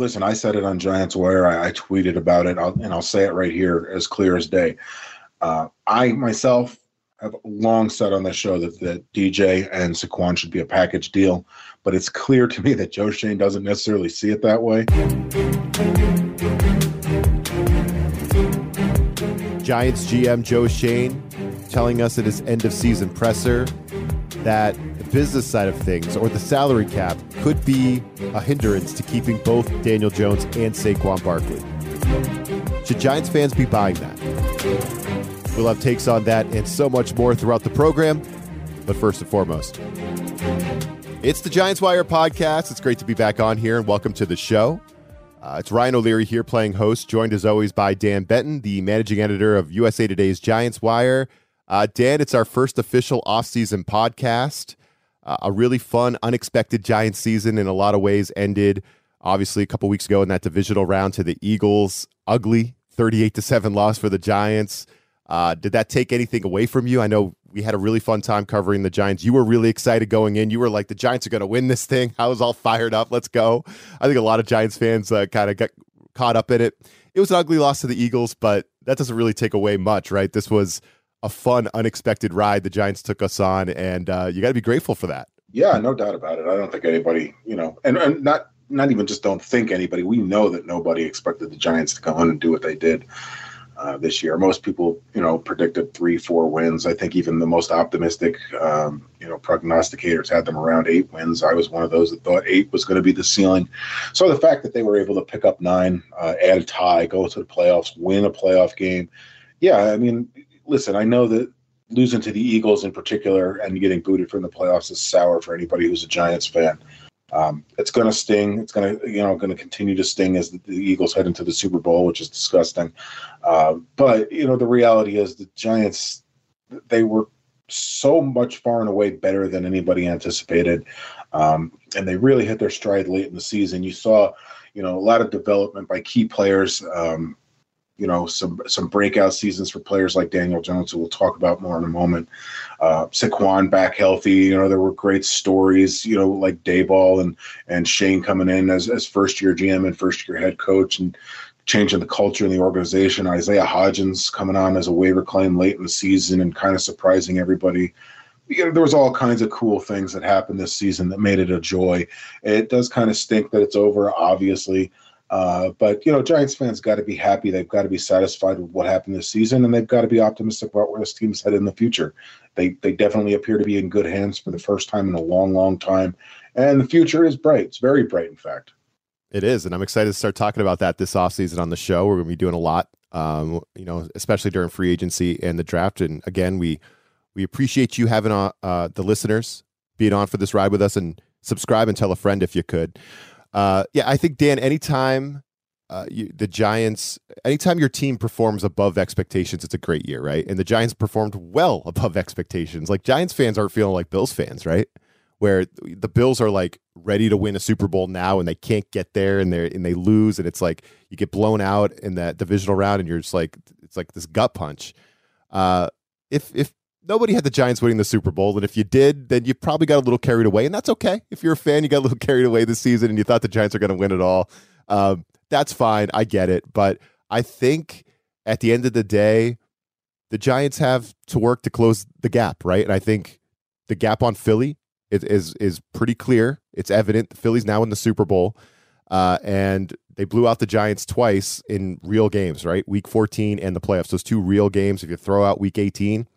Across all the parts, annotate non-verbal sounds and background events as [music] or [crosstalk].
listen, I said it on Giants Wire. I, I tweeted about it, I'll, and I'll say it right here as clear as day. Uh, I myself have long said on this show that, that DJ and Saquon should be a package deal, but it's clear to me that Joe Schoen doesn't necessarily see it that way. Giants GM Joe Schoen telling us at his end of season presser that business side of things or the salary cap could be a hindrance to keeping both Daniel Jones and Saquon Barkley. Should Giants fans be buying that? We'll have takes on that and so much more throughout the program. But first and foremost, it's the Giants Wire podcast. It's great to be back on here and welcome to the show. Uh, it's Ryan O'Leary here playing host, joined as always by Dan Benton, the managing editor of USA Today's Giants Wire. Uh, Dan, it's our first official offseason podcast. Uh, a really fun, unexpected Giants season in a lot of ways ended obviously a couple weeks ago in that divisional round to the Eagles. Ugly 38 to 7 loss for the Giants. Uh, did that take anything away from you? I know we had a really fun time covering the Giants. You were really excited going in. You were like, the Giants are going to win this thing. [laughs] I was all fired up. Let's go. I think a lot of Giants fans uh, kind of got caught up in it. It was an ugly loss to the Eagles, but that doesn't really take away much, right? This was a fun, unexpected ride the Giants took us on, and uh, you got to be grateful for that. Yeah, no doubt about it. I don't think anybody, you know, and, and not not even just don't think anybody. We know that nobody expected the Giants to come on and do what they did uh, this year. Most people, you know, predicted three, four wins. I think even the most optimistic, um, you know, prognosticators had them around eight wins. I was one of those that thought eight was going to be the ceiling. So the fact that they were able to pick up nine, uh, add a tie, go to the playoffs, win a playoff game, yeah, I mean, listen, I know that losing to the Eagles in particular and getting booted from the playoffs is sour for anybody who's a Giants fan. Um, it's going to sting. It's going to, you know, going to continue to sting as the, the, Eagles head into the Super Bowl, which is disgusting. Uh, but you know, the reality is the Giants, they were so much far and away better than anybody anticipated, um, and they really hit their stride late in the season. You saw, you know, a lot of development by key players. Um, you know some some breakout seasons for players like Daniel Jones, who we'll talk about more in a moment. Uh, Saquon back healthy. You know there were great stories. You know like Daboll and and Schoen coming in as as first year GM and first year head coach and changing the culture in the organization. Isaiah Hodgins coming on as a waiver claim late in the season and kind of surprising everybody. You know, there was all kinds of cool things that happened this season that made it a joy. It does kind of stink that it's over, obviously. Uh, but you know, Giants fans got to be happy. They've got to be satisfied with what happened this season, and they've got to be optimistic about where this team's headed in the future. They they definitely appear to be in good hands for the first time in a long, long time, and the future is bright. It's very bright, in fact. It is, and I'm excited to start talking about that this offseason on the show. We're going to be doing a lot, um, you know, especially during free agency and the draft. And again, we we appreciate you having uh, uh, the listeners being on for this ride with us, and subscribe and tell a friend if you could. Uh, yeah, I think Dan. Anytime uh, you, the Giants, anytime your team performs above expectations, it's a great year, right? And the Giants performed well [laughs] above expectations. Like Giants fans aren't feeling like Bills fans, right? Where the Bills are like ready to win a Super Bowl now, and they can't get there, and they and they lose, and it's like you get blown out in that divisional round, and you're just like it's like this gut punch. Uh, if if nobody had the Giants winning the Super Bowl. And if you did, then you probably got a little carried away. And that's okay. If you're a fan, you got a little [laughs] carried away this season and you thought the Giants are going to win it all. Um, that's fine. I get it. But I think at the end of the day, the Giants have to work to close the gap, right? And I think the gap on Philly is is, is pretty clear. It's evident. Philly's now in the Super Bowl. Uh, and they blew out the Giants twice in real games, right? Week 14 and the playoffs. Those two real games. If you throw out week 18,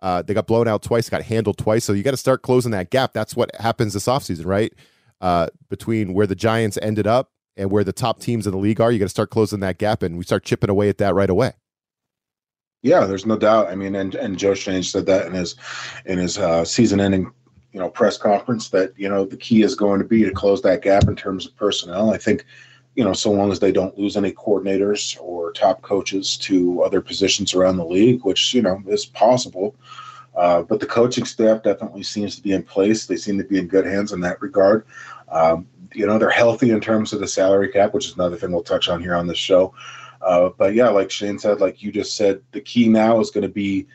uh, they got blown out twice, got handled twice. So you got to start closing that gap. That's what happens this offseason, right? Uh, between where the Giants ended up and where the top teams in the league are, you got to start closing that gap, and we start chipping away at that right away. Yeah, there's no doubt. I mean, and and Joe Schoen said that in his in his uh, season-ending you know press conference that you know the key is going to be to close that gap in terms of personnel. I think you know, so long as they don't lose any coordinators or top coaches to other positions around the league, which, you know, is possible. Uh, but the coaching staff definitely seems to be in place. They seem to be in good hands in that regard. Um, you know, they're healthy in terms of the salary cap, which is another thing we'll touch on here on this show. Uh, but yeah, like Schoen said, like you just said, the key now is going to be,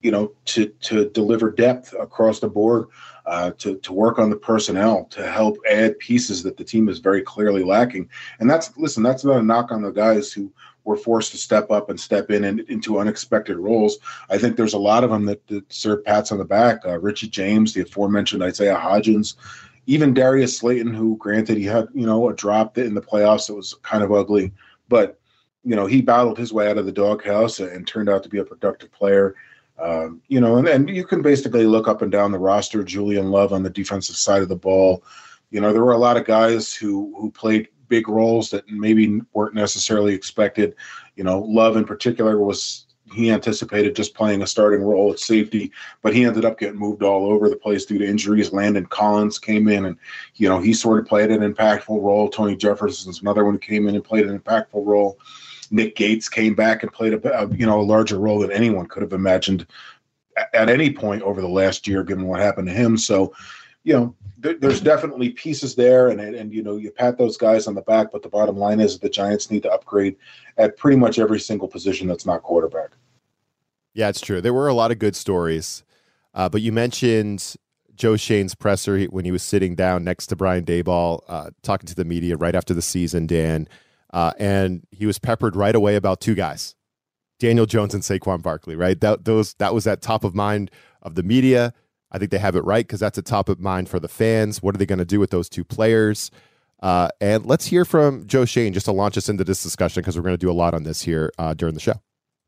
you know, to to deliver depth across the board uh, to to work on the personnel to help add pieces that the team is very clearly lacking. And that's listen, that's not a knock on the guys who were forced to step up and step in and into unexpected roles. I think there's a lot of them that, that serve pats on the back. Uh, Richie James, the aforementioned Isaiah Hodgins, even Darius Slayton, who granted he had you know a drop in the playoffs that was kind of ugly, but you know he battled his way out of the doghouse and turned out to be a productive player. Um, you know, and, and you can basically look up and down the roster. Julian Love on the defensive side of the ball. You know, there were a lot of guys who who played big roles that maybe weren't necessarily expected. You know, Love in particular was he anticipated just playing a starting role at safety, but he ended up getting moved all over the place due to injuries. Landon Collins came in and, you know, he sort of played an impactful role. Tony Jefferson's another one who came in and played an impactful role. Nick Gates came back and played a, a you know a larger role than anyone could have imagined at, at any point over the last year, given what happened to him. So, you know, there's definitely pieces there, and and you know you pat those guys on the back, but the bottom line is the Giants need to upgrade at pretty much every single position that's not quarterback. Yeah, it's true. There were a lot of good stories, uh, but you mentioned Joe Schoen's presser when he was sitting down next to Brian Daboll, uh, talking to the media right after the season, Dan, uh, and he was peppered right away about two guys, Daniel Jones and Saquon Barkley. Right, that those that was at top of mind of the media. I think they have it right because that's a top of mind for the fans. What are they going to do with those two players? Uh, and let's hear from Joe Schoen just to launch us into this discussion because we're going to do a lot on this here uh, during the show.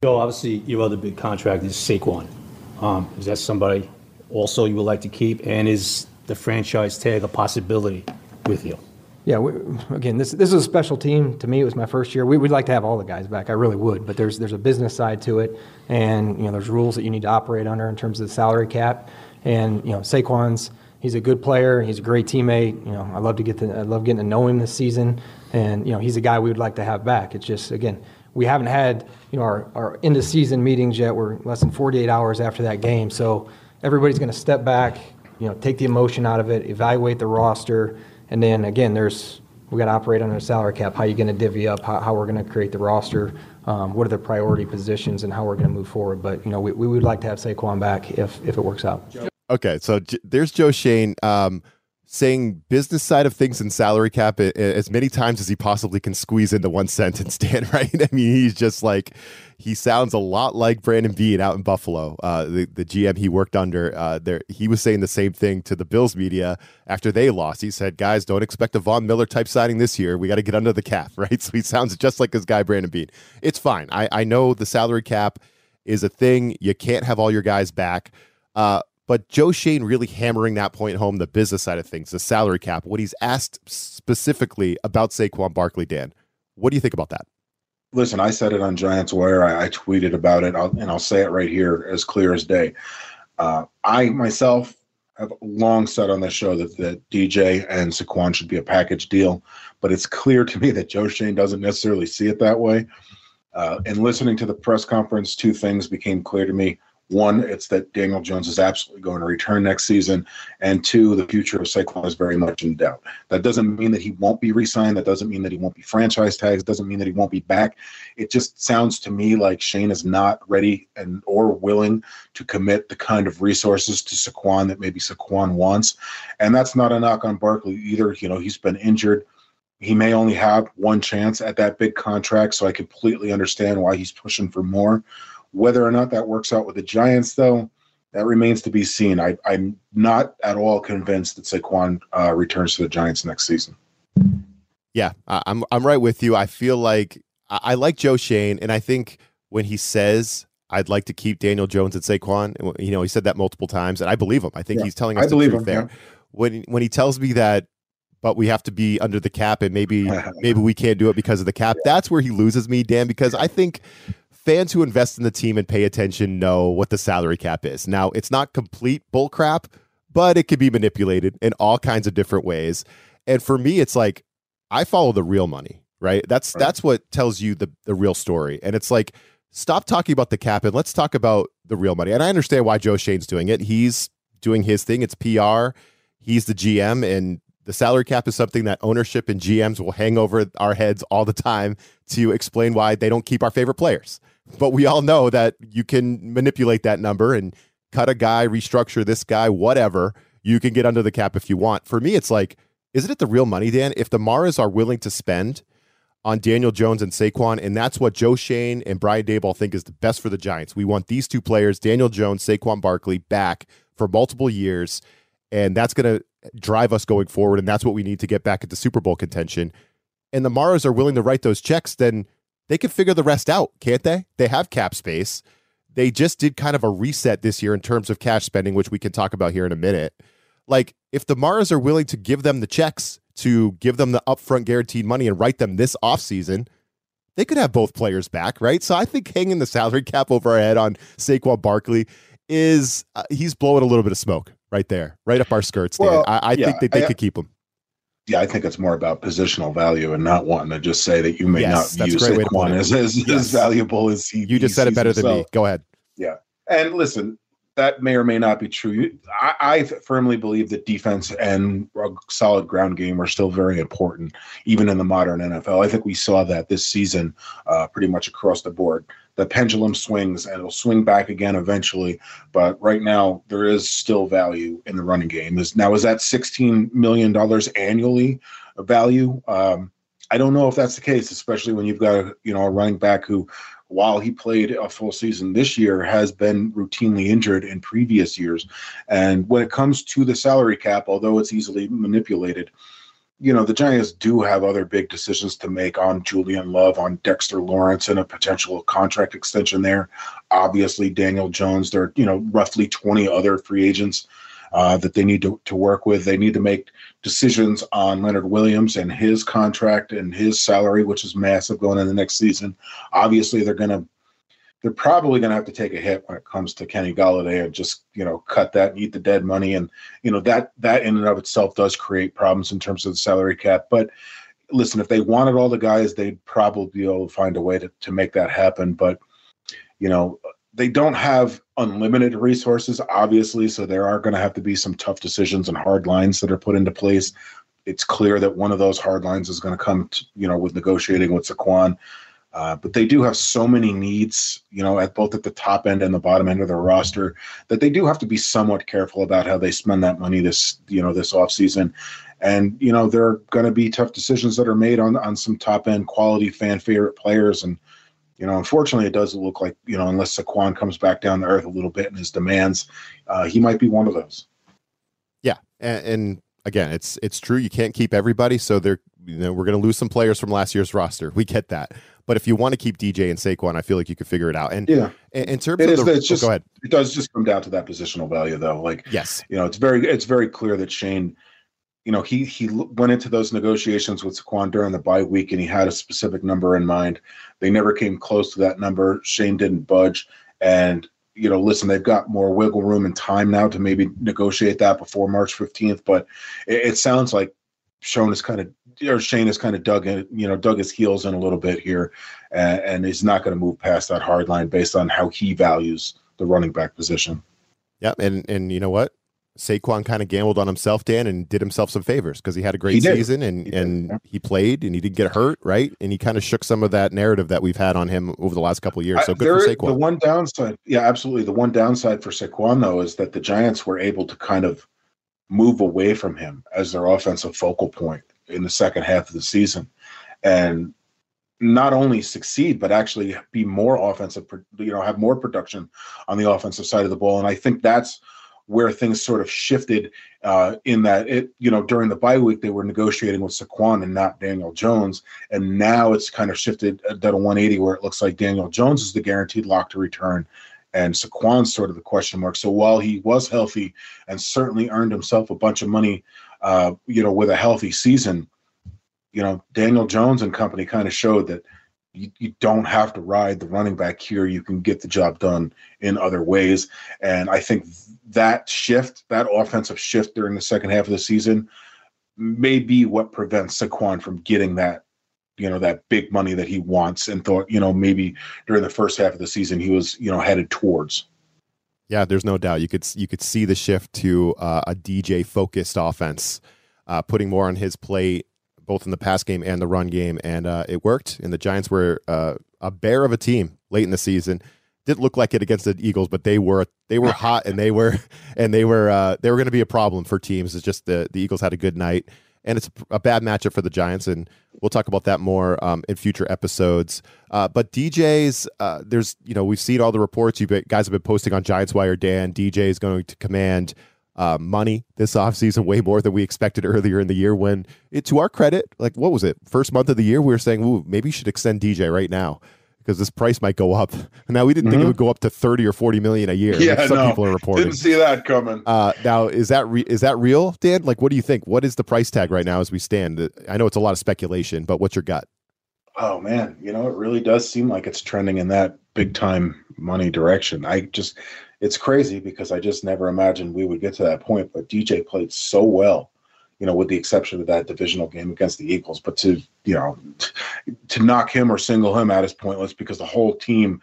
Joe, obviously, your other big contract is Saquon. Um, is that somebody also you would like to keep? And is the franchise tag a possibility with you? Yeah, we, again, this this is a special team. To me, it was my first year. We would like to have all the guys back. I really would, but there's there's a business side to it, and you know there's rules that you need to operate under in terms of the salary cap. And you know, Saquon's he's a good player. He's a great teammate. You know, I love to get to I love getting to know him this season, and you know, he's a guy we would like to have back. It's just again, we haven't had you know our our end of season meetings yet. We're less than 48 hours after that game, so everybody's going to step back. You know, take the emotion out of it, evaluate the roster, and then again, there's we got to operate under a salary cap. How are you going to divvy up? How, how we're going to create the roster? Um, what are the priority positions and how we're going to move forward? But you know, we, we would like to have Saquon back if if it works out. Okay, so j- there's Joe Schoen. um, saying business side of things and salary cap as many times as he possibly can squeeze into one [laughs] sentence. Dan, [laughs] right? I mean, he's just like he sounds a lot like Brandon Beane out in Buffalo, uh, the the GM he worked under. Uh, there, he was saying the same thing to the Bills media after they lost. He said, "Guys, don't expect a Von Miller type signing this year. We got to get under the cap, [laughs] right?" So he sounds just like this guy Brandon Beane. It's fine. I I know the salary cap is a thing. You can't have all your guys back. Uh, but Joe Schoen really hammering that point home, the business side of things, the salary cap, what he's asked specifically about Saquon Barkley, Dan. What do you think about that? Listen, I said it on Giants Wire. I, I tweeted about it, I'll, and I'll say it right here as clear as day. Uh, I myself have long said on this show that, that DJ and Saquon should be a package deal, but it's clear to me that Joe Schoen doesn't necessarily see it that way. Uh, and listening to the press conference, two things became clear to me. One, it's that Daniel Jones is absolutely going to return next season, and two, the future of Saquon is very much in doubt. That doesn't mean that he won't be re-signed. That doesn't mean that he won't be franchise tags. Doesn't mean that he won't be back. It just sounds to me like Schoen is not ready and or willing to commit the kind of resources to Saquon that maybe Saquon wants, and that's not a knock on Barkley either. You know, he's been injured. He may only have one chance at that big contract, so I completely understand why he's pushing for more. Whether or not that works out with the Giants, though, that remains to be seen. I, am not at all convinced that Saquon uh, returns to the Giants next season. Yeah, I'm I'm right with you. I feel like I, like Joe Schoen, and I think when he says I'd like to keep Daniel Jones and Saquon, you know, he said that multiple times, and I believe him. I think yeah, he's telling us I the truth him, there. Yeah. When when he tells me that but we have to be under the cap and maybe [laughs] maybe we can't do it because of the cap. That's where he loses me, Dan, because I think fans who invest in the team and pay attention know what the salary cap is. Now, it's not complete bullcrap, but it can be manipulated in all kinds of different ways. And for me, it's like I follow the real money, right? That's right. that's what tells you the the real story. And it's like stop talking about the cap and let's talk about the real money. And I understand why Joe Schoen's doing it. He's doing his thing. It's PR. He's the GM and the salary cap is something that ownership and GMs will hang over our heads all the time to explain why they don't keep our favorite players. But we all know that you can manipulate that number and cut a guy, restructure this guy, whatever, you can get under the cap if you want. For me, it's like, isn't it the real money, Dan? If the Maras are willing to spend on Daniel Jones and Saquon, and that's what Joe Schoen and Brian Daboll think is the best for the Giants. We want these two players, Daniel Jones, Saquon Barkley, back for multiple years, and that's going to drive us going forward, and that's what we need to get back into Super Bowl contention. And the Maras are willing to write those checks, then they can figure the rest out, can't they? They have cap space. They just did kind of a reset this year in terms of cash spending, which we can talk about here in a minute. Like, if the Maras are willing to give them the checks to give them the upfront guaranteed money and write them this offseason, they could have both players back, right? So I think hanging the salary cap over our head on Saquon Barkley is uh, he's blowing a little bit of smoke right there, right up our skirts. Well, I, I yeah, think that they I, could keep him. Yeah, I think it's more about positional value and not wanting to just say that you may yes, not view Saquon as, as, yes. as valuable as he. You just said it better himself. than me. Go ahead. Yeah, and listen, that may or may not be true. I, I, firmly believe that defense and a solid ground game are still very important, even in the modern NFL. I think we saw that this season, uh, pretty much across the board. The pendulum swings and it'll swing back again eventually, but right now there is still value in the running game. Is now is that sixteen million dollars annually value? Um, I don't know if that's the case, especially when you've got a you know a running back who while he played a full season this year, has been routinely injured in previous years. And when it comes to the salary cap, although it's easily manipulated, you know, the Giants do have other big decisions to make on Julian Love, on Dexter Lawrence, and a potential contract extension there. Obviously, Daniel Jones, there are, you know, roughly 20 other free agents uh, that they need to, to work with. They need to make decisions on Leonard Williams and his contract and his salary, which is massive going into the next season. Obviously, they're going to they're probably going to have to take a hit when it comes to Kenny Golladay and just you know cut that and eat the dead money and you know that that in and of itself does create problems in terms of the salary cap. But listen, if they wanted all the guys, they'd probably be able to find a way to to make that happen. But you know they don't have unlimited resources, obviously, so there are going to have to be some tough decisions and hard lines that are put into place. It's clear that one of those hard lines is going to come, to, you know, with negotiating with Saquon. Uh, but they do have so many needs, you know, at both at the top end and the bottom end of their roster that they do have to be somewhat careful about how they spend that money this, you know, this offseason. And, you know, there are going to be tough decisions that are made on on some top end quality fan favorite players. And you know, unfortunately, it does look like you know, unless Saquon comes back down to earth a little bit in his demands, uh, he might be one of those. Yeah, and, and again, it's it's true. You can't keep everybody, so they're you know we're going to lose some players from last year's roster. We get that, but if you want to keep DJ and Saquon, I feel like you could figure it out. And yeah, in, in terms it of is, the, it's just, oh, go ahead. It does just come down to that positional value, though. Like yes, you know, it's very it's very clear that Schoen, you know, he he went into those negotiations with Saquon during the bye week, and he had a specific number in mind. They never came close to that number. Schoen didn't budge, and you know, listen, they've got more wiggle room and time now to maybe negotiate that before March fifteenth. But it, it, sounds like Schoen is kind of or Schoen has kind of dug in, you know, dug his heels in a little bit here, and, and he's not going to move past that hard line based on how he values the running back position. Yeah, and and you know what? Saquon kind of gambled on himself, Dan, and did himself some favors because he had a great season and he and yeah. he played and he didn't get hurt, right? And he kind of shook some of that narrative that we've had on him over the last couple of years. So good there, for Saquon. The one downside, yeah, absolutely. The one downside for Saquon though is that the Giants were able to kind of move away from him as their offensive focal point in the second half of the season, and not only succeed but actually be more offensive, you know, have more production on the offensive side of the ball. And I think that's where things sort of shifted uh, in that it, you know, during the bye week they were negotiating with Saquon and not Daniel Jones, and now it's kind of shifted at a 180 where it looks like Daniel Jones is the guaranteed lock to return, and Saquon's sort of the question mark. So while he was healthy and certainly earned himself a bunch of money, uh, you know, with a healthy season, you know, Daniel Jones and company kind of showed that you, you don't have to ride the running back here. You can get the job done in other ways. And I think that shift, that offensive shift during the second half of the season, may be what prevents Saquon from getting that, you know, that big money that he wants and thought, you know, maybe during the first half of the season he was, you know, headed towards. Yeah, there's no doubt. You could you could see the shift to uh, a DJ focused offense, uh, putting more on his plate both in the pass game and the run game, and uh, it worked. And the Giants were uh, a bear of a team late in the season. didn't look like it against the Eagles, but they were they were [laughs] hot and they were and they were uh, they were going to be a problem for teams. It's just the the Eagles had a good night, and it's a bad matchup for the Giants, and we'll talk about that more um, in future episodes. Uh, but DJ's uh, there's you know we've seen all the reports you guys have been posting on Giants Wire. Dan DJ is going to command. Uh, money this offseason way more than we expected earlier in the year when it, to our credit like what was it first month of the year we were saying Ooh, maybe you should extend dj right now because this price might go up. [laughs] Now we didn't mm-hmm. think it mm-hmm. would go up to thirty or forty million a year. Yeah, some no, people are reporting. Didn't see that coming. Uh, now is that re- is that real, Dan? Like, what do you think? What is the price tag right now as we stand? I know it's a lot of speculation, but what's your gut? Oh man, you know it really does seem like it's trending in that big time money direction. I just it's crazy because I just never imagined we would get to that point. But DJ played so well you know, with the exception of that divisional game against the Eagles. But to, you know, to knock him or single him out is pointless because the whole team,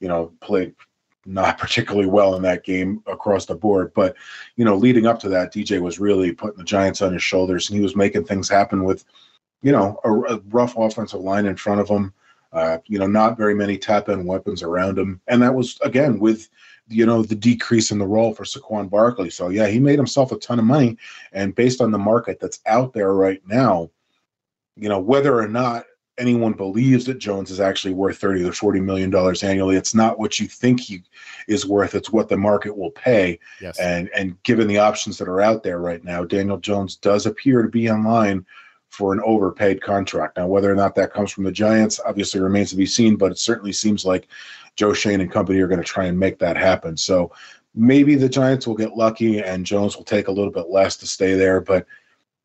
you know, played not [laughs] particularly well in that game across the board. But, you know, leading up to that, DJ was really putting the Giants on his shoulders and he was making things happen with, you know, a, a rough offensive line in front of him. Uh, you know, not very many tap in weapons around him. And that was, again, with you know, the decrease in the role for Saquon Barkley. So yeah, he made himself a ton of money. And based on the market that's out there right now, you know, whether or not anyone believes that Jones is actually worth 30 or 40 million dollars annually, it's not what you think he is worth, it's what the market will pay. Yes. And and given the options that are out there right now, Daniel Jones does appear to be in line for an overpaid contract. Now, whether or not that comes from the Giants obviously remains to be seen, but it certainly seems like Joe Schoen and company are going to try and make that happen. So maybe the Giants will get lucky and Jones will take a little bit less to stay there. But,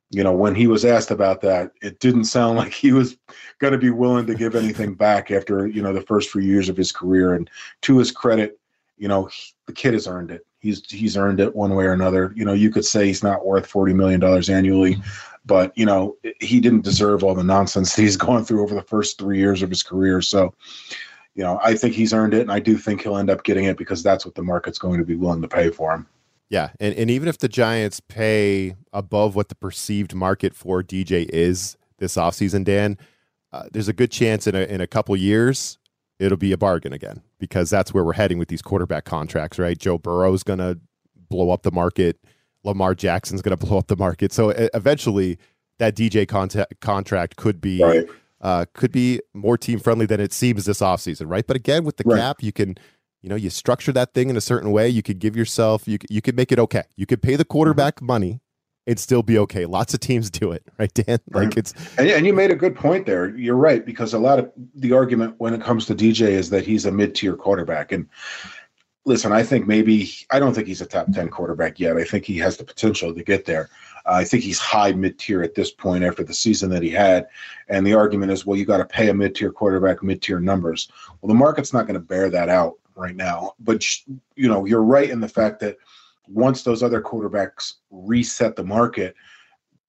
you know, when he was asked about that, it didn't sound [laughs] like he was going to be willing to give anything back after, you know, the first few years of his career. And to his credit, you know, he, the kid has earned it. He's he's earned it one way or another. You know, you could say he's not worth forty million dollars annually, but you know, he didn't deserve all the nonsense that he's gone through over the first three years of his career. So, you know, I think he's earned it, and I do think he'll end up getting it because that's what the market's going to be willing to pay for him. Yeah, and, and even if the Giants pay above what the perceived market for DJ is this offseason, Dan, uh, there's a good chance in a, in a couple years it'll be a bargain again because that's where we're heading with these quarterback contracts, right? Joe Burrow's going to blow up the market. Lamar Jackson's going [laughs] to blow up the market. So eventually, that DJ contact, contract could be right uh, could be more team friendly than it seems this offseason, right? But again, with the right. cap, you can, you know, you structure that thing in a certain way. You could give yourself, you you could make it okay. You could pay the quarterback mm-hmm. money and still be okay. Lots of teams [laughs] do it, right, Dan? Like right. it's and, and you made a good point there. You're right because a lot of the argument when it comes to DJ is that he's a mid tier quarterback and. Listen, I think maybe I don't think he's a top 10 quarterback yet. I think he has the potential to get there. I think he's high mid tier at this point after the season that he had. And the argument is, well, you got to pay a mid tier quarterback mid tier numbers. Well, the market's not going to bear that out right now. But, you know, you're right in the fact that once those other quarterbacks reset the market,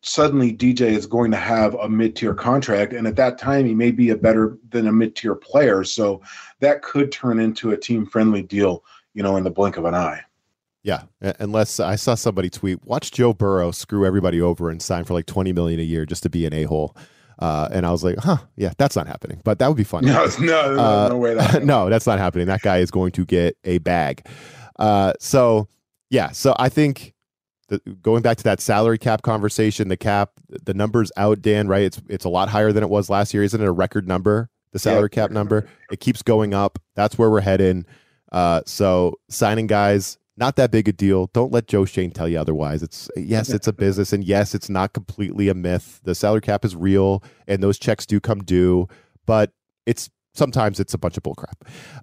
suddenly DJ is going to have a mid tier contract. And at that time, he may be a better than a mid tier player. So that could turn into a team friendly deal, you know, in the blink of an eye. Yeah, unless I saw somebody tweet, watch Joe Burrow screw everybody over and sign for like twenty million a year just to be an a hole. Uh, and I was like, huh, yeah, that's not happening. But that would be fun. [laughs] No, no, no, uh, no way. That [laughs] no, that's not happening. That guy is going to get a bag. Uh, so yeah, so I think the, going back to that salary cap conversation, the cap, the numbers out, Dan, right? It's it's a lot higher than it was last year. Isn't it a record number? The salary yeah, cap number. It keeps going up. That's where we're heading. Uh, so signing guys not that big a deal. Don't let Joe Schoen tell you otherwise. It's yes, it's a [laughs] business, and yes, it's not completely a myth. The salary cap is real, and those checks do come due, but it's sometimes it's a bunch of bullcrap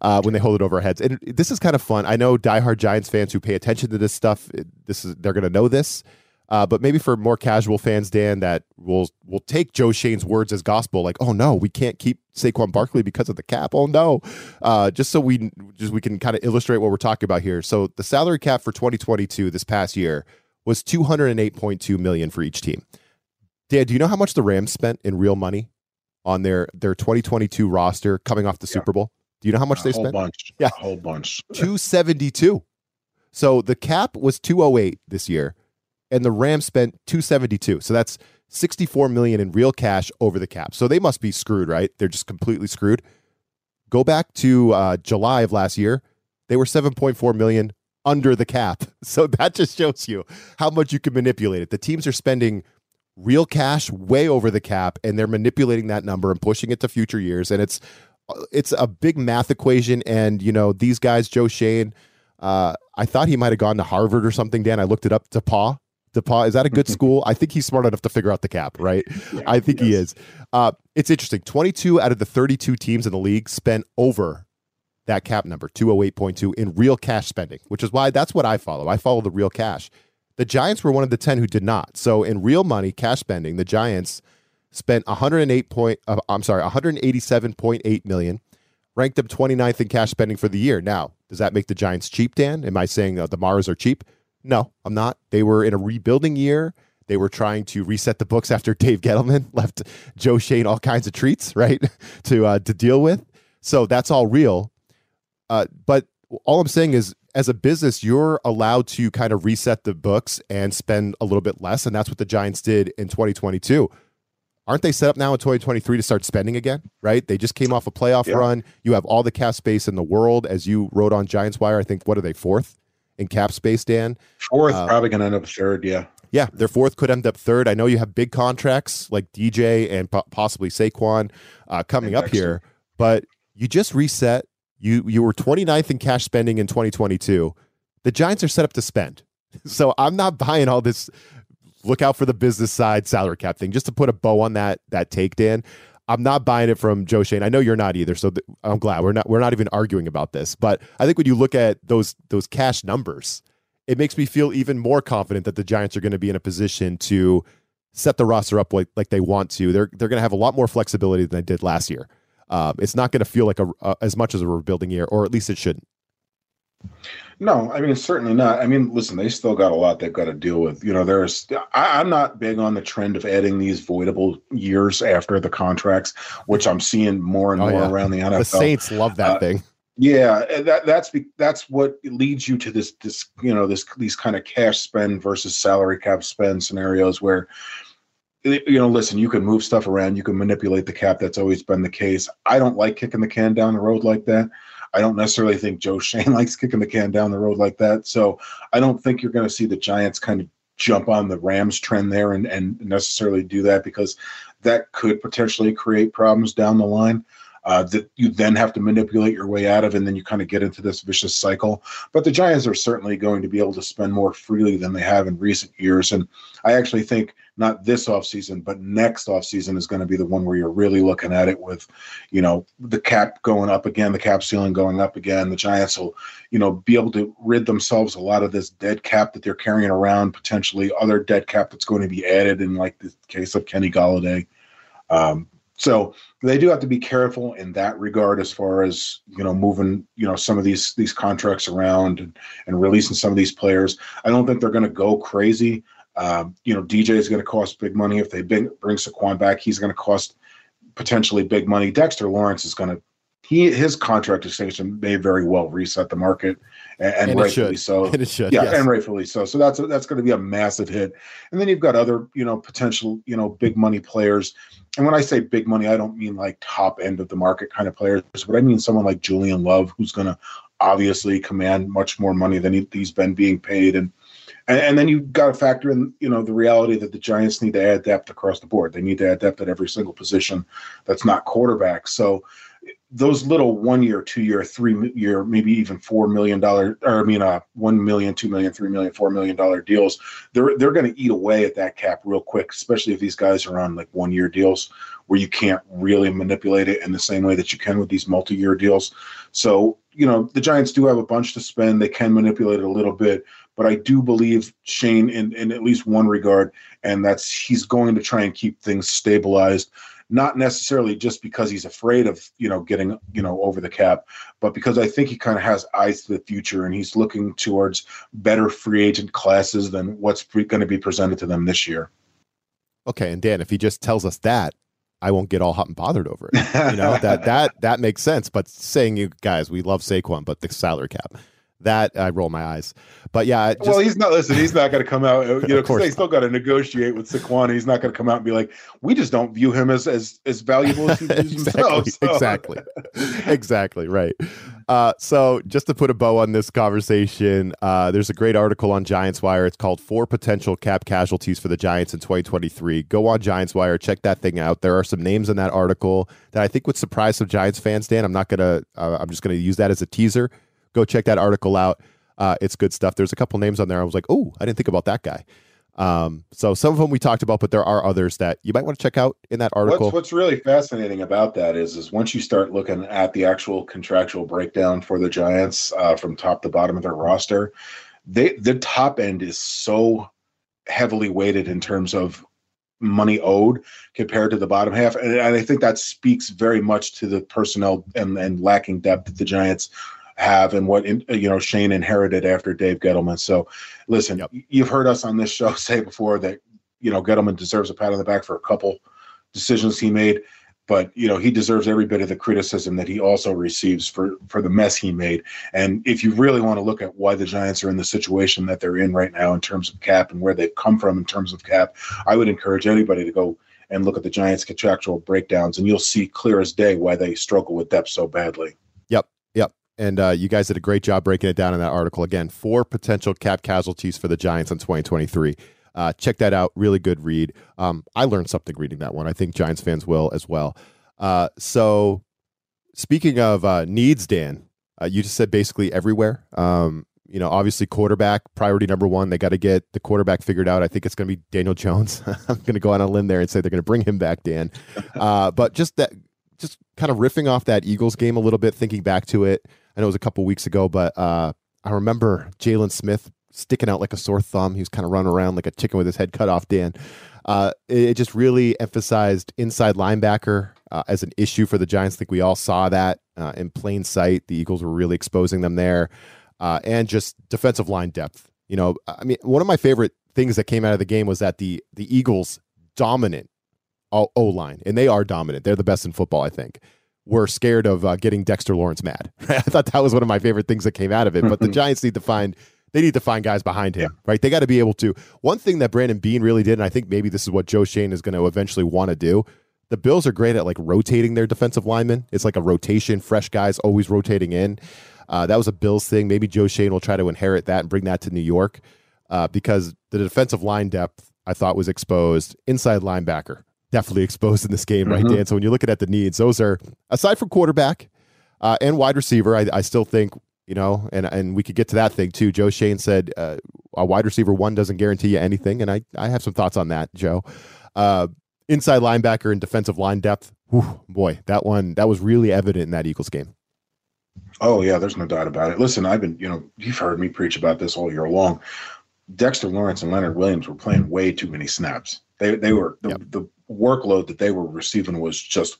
uh, when they hold it over our heads. And this is kind of fun. I know diehard Giants fans who pay attention to this stuff. This is they're going to know this. Uh, but maybe for more casual fans, Dan, that will will take Joe Schoen's words as gospel, like, "Oh no, we can't keep Saquon Barkley because of the cap." Oh no, uh, just so we just we can kind of illustrate what we're talking about here. So the salary cap for 2022 this past year was 208.2 million for each team. Dan, do you know how much the Rams spent in real money on their their 2022 roster coming off the yeah. Super Bowl? Do you know how much a they spent? Bunch. Yeah, a whole bunch. 272. So the cap was 208 this year and the Rams spent 272. So that's 64 million in real cash over the cap. So they must be screwed, right? They're just completely screwed. Go back to uh, July of last year; they were 7.4 million under the cap. [laughs] So that just shows you how much you can manipulate it. The teams are spending real cash way over the cap, and they're manipulating that number and pushing it to future years. And it's it's a big math equation. And you know these guys, Joe Schoen Uh, I thought he might have gone to Harvard or something. Dan, I looked it up. DePauw, DePauw, is that a good [laughs] school? I think he's smart enough to figure out the cap, right? Yeah, I think he is. Uh, it's interesting. 22 out of the 32 teams in the league spent over that cap number, 208.2, in real cash spending, which is why that's what I follow. I follow the real cash. The Giants were one of the 10 who did not. So in real money, cash spending, the Giants spent 108 point, uh, I'm sorry, 187.8 million, ranked them 29th in cash spending for the year. Now, does that make the Giants cheap, Dan? Am I saying uh, the Maras are cheap? No, I'm not. They were in a rebuilding year. They were trying to reset the books after [laughs] Dave Gettleman [laughs] left Joe Schoen all kinds of treats, [laughs] right, to uh, to deal with. So that's all real. Uh, but all I'm saying is, as a business, you're allowed to kind of reset the books and spend a little bit less, and that's what the Giants did in 2022. Aren't they set up now in 2023 to start spending again? Right? They just came off a playoff yeah. run. You have all the cap space in the world, as you wrote on Giants Wire. I think what are they fourth? In cap space, Dan. Fourth, uh, probably going to end up third. Yeah. Yeah, their fourth could end up third. I know you have big contracts like DJ and po- possibly Saquon uh, coming up here, but you just reset. You you were 29th in cash spending in 2022. The Giants are set up to spend. [laughs] So I'm not buying all this look out for the business side salary cap thing. Just to put a bow on that that take, Dan. I'm not buying it from Joe Schoen. I know you're not either, so th- I'm glad we're not we're not even arguing about this. But I think when you look at those those cash numbers, it makes me feel even more confident that the Giants are going to be in a position to set the roster up like like they want to. They're they're going to have a lot more flexibility than they did last year. Um, it's not going to feel like a, a as much as a rebuilding year, or at least it shouldn't. No, I mean certainly not. I mean, listen, they still got a lot they've got to deal with. You know, there's I, am not big on the trend of adding these voidable years after the contracts, which I'm seeing more and oh, more yeah. around the NFL. The Saints love that uh, thing. Yeah, that that's that's what leads you to this this you know this these kind of cash spend versus salary cap spend scenarios where you know listen you can move stuff around you can manipulate the cap that's always been the case i don't like kicking the can down the road like that I don't necessarily think Joe [laughs] Schoen likes kicking the can down the road like that. So I don't think you're going to see the Giants kind of jump on the Rams trend there and, and necessarily do that because that could potentially create problems down the line uh, that you then have to manipulate your way out of, and then you kind of get into this vicious cycle. But the Giants are certainly going to be able to spend more freely than they have in recent years. And I actually think not this offseason, but next offseason is going to be the one where you're really looking at it with, you know, the cap going up again, the cap ceiling going up again. The Giants will, you know, be able to rid themselves a lot of this dead cap that they're carrying around, potentially other dead cap that's going to be added in like the case of Kenny Golladay. Um, so they do have to be careful in that regard as far as you know moving you know some of these these contracts around and, and releasing some of these players. I don't think they're going to go crazy. Um, you know, DJ is going to cost big money if they bring, bring Saquon back. He's going to cost potentially big money. Dexter Lawrence is going to he his contract extension may very well reset the market, and, and, and rightfully so. [laughs] And it should, yeah, yes. and rightfully so. So that's that's going to be a massive hit. And then you've got other you know potential you know big money players. And when I say big money, I don't mean like top end of the market kind of players, but I mean someone like Julian Love, who's going to obviously command much more money than he, has been being paid, and and, and then you've got to factor in, you know, the reality that the Giants need to add depth across the board. They need to add depth at every single position that's not quarterback. So those little one year, two year, three year, maybe even four million dollar, or I mean, uh, one million, two million, three million, four million dollar deals. They're they're going to eat away at that cap real quick, especially if these guys are on like one year deals where you can't really manipulate it in the same way that you can with these multi year deals. So you know the Giants do have a bunch to spend. They can manipulate it a little bit, but I do believe Schoen in in at least one regard, and that's he's going to try and keep things stabilized not necessarily just because he's afraid of you know getting you know over the cap, but because I think he kind of has eyes to the future and he's looking towards better free agent classes than what's going to be presented to them this year. Okay, and Dan, if he just tells us that, I won't get all hot and bothered over it. You know that [laughs] that that makes sense. But saying you guys, we love Saquon, but the salary cap, that I roll my eyes. But yeah, just, well, he's not. Listen, he's not going to come out. You [laughs] know, because they still got to negotiate with Saquon. He's not going to come out and be like, "We just don't view him as as as valuable as he [laughs] views exactly, himself." So. Exactly, exactly right. Uh, so just to put a bow on this conversation, uh, there's a great article on Giants Wire. It's called Four Potential Cap Casualties for the Giants in 2023. Go on Giants Wire, check that thing out. There are some names in that article that I think would surprise some Giants fans. Dan, I'm not gonna. Uh, I'm just gonna use that as a teaser. Go check that article out. Uh, it's good stuff. There's a couple names on there. I was like, oh, I didn't think about that guy. Um, so some of them we talked about, but there are others that you might want to check out in that article. What's, what's really fascinating about that is, is once you start looking at the actual contractual breakdown for the Giants uh, from top to bottom of their roster, they the top end is so heavily weighted in terms of money owed compared to the bottom half, and, and I think that speaks very much to the personnel and, and lacking depth that the Giants have and what you know Schoen inherited after Dave Gettleman. So, listen, yep. you've heard us on this show [laughs] say before that you know Gettleman deserves a pat on the back for a couple decisions he made, but you know he deserves every bit of the criticism that he also receives for for the mess he made. And if you really want to look at why the Giants are in the situation that they're in right now in terms of cap and where they've come from in terms of cap, I would encourage anybody to go and look at the Giants' contractual breakdowns, and you'll see clear as day why they struggle with depth so badly. And uh, you guys did a great job breaking it down in that article. Again, four potential cap casualties for the Giants in 2023. Uh, check that out. Really good read. Um, I learned something reading that one. I think Giants fans will as well. Uh, so, speaking of uh, needs, Dan, uh, you just said basically everywhere. Um, you know, obviously, quarterback priority number one. They got to get the quarterback figured out. I think it's going to be Daniel Jones. [laughs] I'm going to go on a limb there and say they're going to bring him back, Dan. [laughs] Uh, but just that, just kind of riffing off that Eagles game a little bit, thinking back to it. I know it was a couple weeks ago, but uh, I remember Jaylon Smith sticking out like a sore thumb. He was kind of running around like a chicken with his head cut off, Dan. Uh, it, it, just really emphasized inside linebacker uh, as an issue for the Giants. I think we all saw that uh, in plain sight. The Eagles were really exposing them there. Uh, and just defensive line depth. You know, I mean, one of my favorite things that came out of the game was that the the Eagles dominant O line, and they are dominant. They're the best in football, I think were scared of uh, getting Dexter Lawrence mad. [laughs] I thought that was one of my favorite things that came out of it. But the Giants need to find they need to find guys behind him, yeah. right? They got to be able to. One thing that Brandon Beane really did, and I think maybe this is what Joe Schoen is going to eventually want to do. The Bills are great at like rotating their defensive linemen. It's like a rotation, fresh guys always rotating in. Uh, that was a Bills thing. Maybe Joe Schoen will try to inherit that and bring that to New York uh, because the defensive line depth I thought was exposed. Inside linebacker, definitely exposed in this game, right, mm-hmm. Dan? So when you're looking at the needs, those are aside from quarterback uh, and wide receiver, I, I, still think you know, and and we could get to that thing too. Joe Schoen said uh, a wide receiver one doesn't guarantee you anything, and I I have some thoughts on that, Joe. Uh, inside linebacker and defensive line depth, whew, boy, that one that was really evident in that Eagles game. Oh yeah, there's no doubt about it. Listen, I've been, you know, you've heard me preach about this all year long. Dexter Lawrence and Leonard Williams were playing way too many snaps. They they were the, yep. the workload that they were receiving was just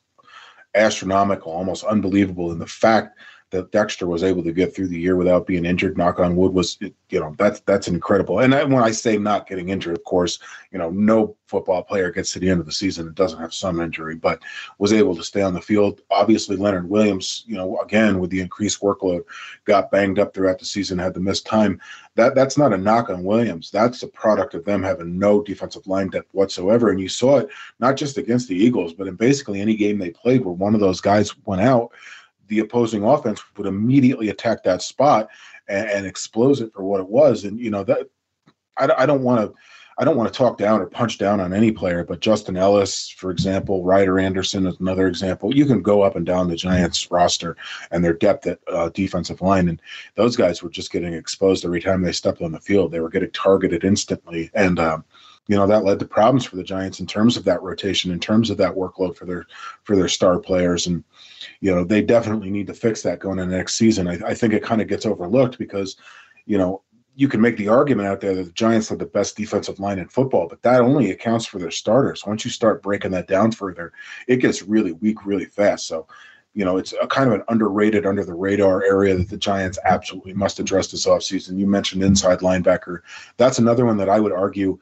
astronomical, almost unbelievable. And the fact that Dexter was able to get through the year without being injured, knock on wood, was you know that's that's incredible. And when I say not getting injured, of course, you know no football player gets to the end of the season and doesn't have some injury, but was able to stay on the field. Obviously, Leonard Williams, you know, again with the increased workload, got banged up throughout the season, had to miss time. That that's not a knock on Williams. That's a product of them having no defensive line depth whatsoever. And you saw it not just against the Eagles, but in basically any game they played where one of those guys went out the opposing offense would immediately attack that spot and, and expose it for what it was. And you know that I, I don't want to. I don't want to talk down or punch down on any player, but Justin Ellis, for example, Ryder Anderson is another example. You can go up and down the Giants roster and their depth at uh, defensive line, and those guys were just getting exposed every time they stepped on the field. They were getting targeted instantly, and um, you know that led to problems for the Giants in terms of that rotation, in terms of that workload for their for their star players, and you know they definitely need to fix that going into next season. I, I think it kind of gets overlooked because you know you can make the argument out there that the Giants have the best defensive line in football, but that only accounts for their starters. Once you start breaking that down further, it gets really weak really fast. So, you know, it's a kind of an underrated, under the radar area that the Giants absolutely must address this offseason. You mentioned inside linebacker. That's another one that I would argue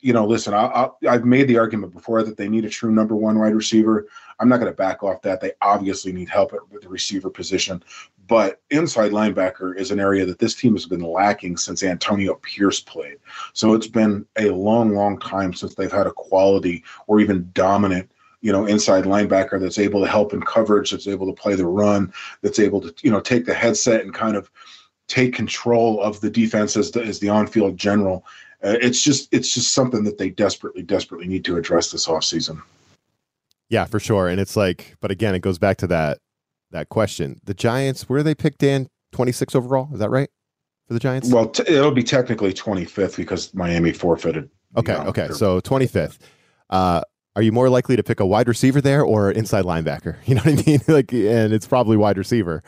you know, listen, I, I've made the argument before that they need a true number one wide receiver. I'm not going to back off that. They obviously need help at the receiver position, but inside linebacker is an area that this team has been lacking since Antonio Pierce played. So it's been a long, long time since they've had a quality or even dominant you know, inside linebacker that's able to help in coverage, that's able to play the run, that's able to, you know, take the headset and kind of take control of the defense as the, as the on-field general. Uh, it's just it's just something that they desperately desperately need to address this offseason. Yeah, for sure. And it's like, but again, it goes back to that that question. The Giants, where they picked in 26 overall, is that right? For the Giants? Well, t- it'll be technically 25th because Miami forfeited. Okay, know, okay. So 25th. Uh are you more likely to pick a wide receiver there or inside linebacker? [laughs] You know what I mean? [laughs] like, and it's probably wide receiver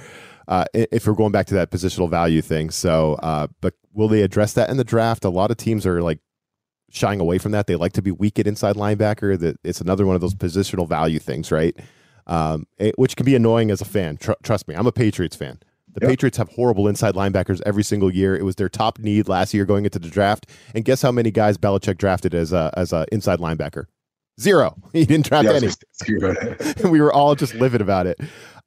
uh, if we're going back to that positional value thing. So, uh, but will they address that in the draft? A lot of teams are like shying away from that. They like to be weak at inside linebacker. That it's another one of those positional value things, right? Um, it, which can be annoying as a fan. Tr- trust me, I'm a Patriots fan. The yep. Patriots have horrible inside linebackers every single year. It was their top need last year going into the draft. And guess how many guys Belichick drafted as a as a inside linebacker? Zero. [laughs] He didn't draft yeah, any. [laughs] [laughs] we were all just livid about it.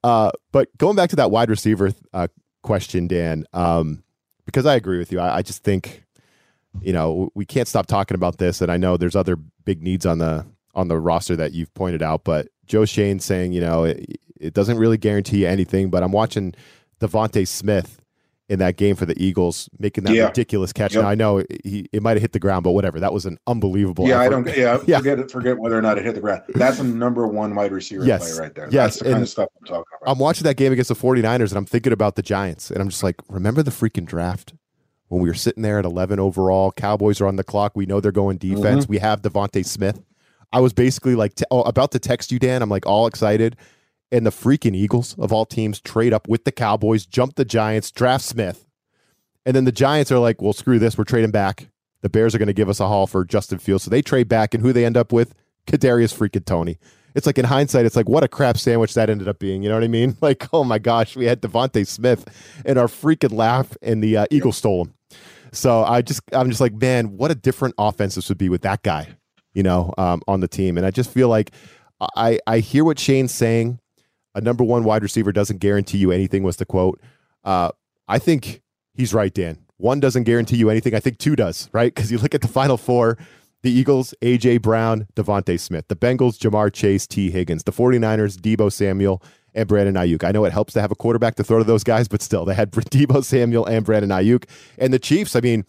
Uh, but going back to that wide receiver uh, question, Dan, um, because I agree with you, I, I, just think you know we can't stop talking about this, and I know there's other big needs on the on the roster that you've pointed out. But Joe Schoen saying, you know, it, it doesn't really guarantee anything. But I'm watching DeVonta Smith in that game for the Eagles, making that yeah. ridiculous catch. Yep. Now I know he it might have hit the ground, but whatever. That was an unbelievable. Yeah, effort. I don't. Yeah, [laughs] yeah. forget it. Forget whether or not it hit the ground. That's a number one wide receiver yes. play right there. Yes, That's the and kind of stuff I'm talking about. I'm watching that game against the 49ers, and I'm thinking about the Giants, and I'm just like, remember the freaking draft when we were sitting there at 11 overall? Cowboys are on the clock. We know they're going defense. Mm-hmm. We have DeVonta Smith. I was basically like t- oh, about to text you, Dan. I'm like all excited and the freaking Eagles of all teams trade up with the Cowboys, jump the Giants, draft Smith. And then the Giants are like, well, screw this. We're trading back. The Bears are going to give us a haul for Justin Fields. So they trade back, and who they end up with? Kadarius freaking Toney. It's like in hindsight, it's like what a crap sandwich that ended up being. You know what I mean? [laughs] Like, oh my gosh, we had DeVonta Smith and our freaking laugh, and the uh, Eagles stole him. So I just, I'm just like, man, what a different offense this would be with that guy, you know, um, on the team. And I just feel like I, I hear what Schoen's saying. A number one wide receiver doesn't guarantee you anything. Was the quote? Uh, I think he's right, Dan. One doesn't guarantee you anything. I think two does, right? Because you look at the final four the Eagles, A.J. Brown, DeVonta Smith. The Bengals, Ja'Marr Chase, Tee Higgins. The 49ers, Deebo Samuel, and Brandon Aiyuk. I know it helps to have a quarterback to throw to those guys, but still, they had [laughs] Deebo Samuel and Brandon Aiyuk. And the Chiefs, I mean,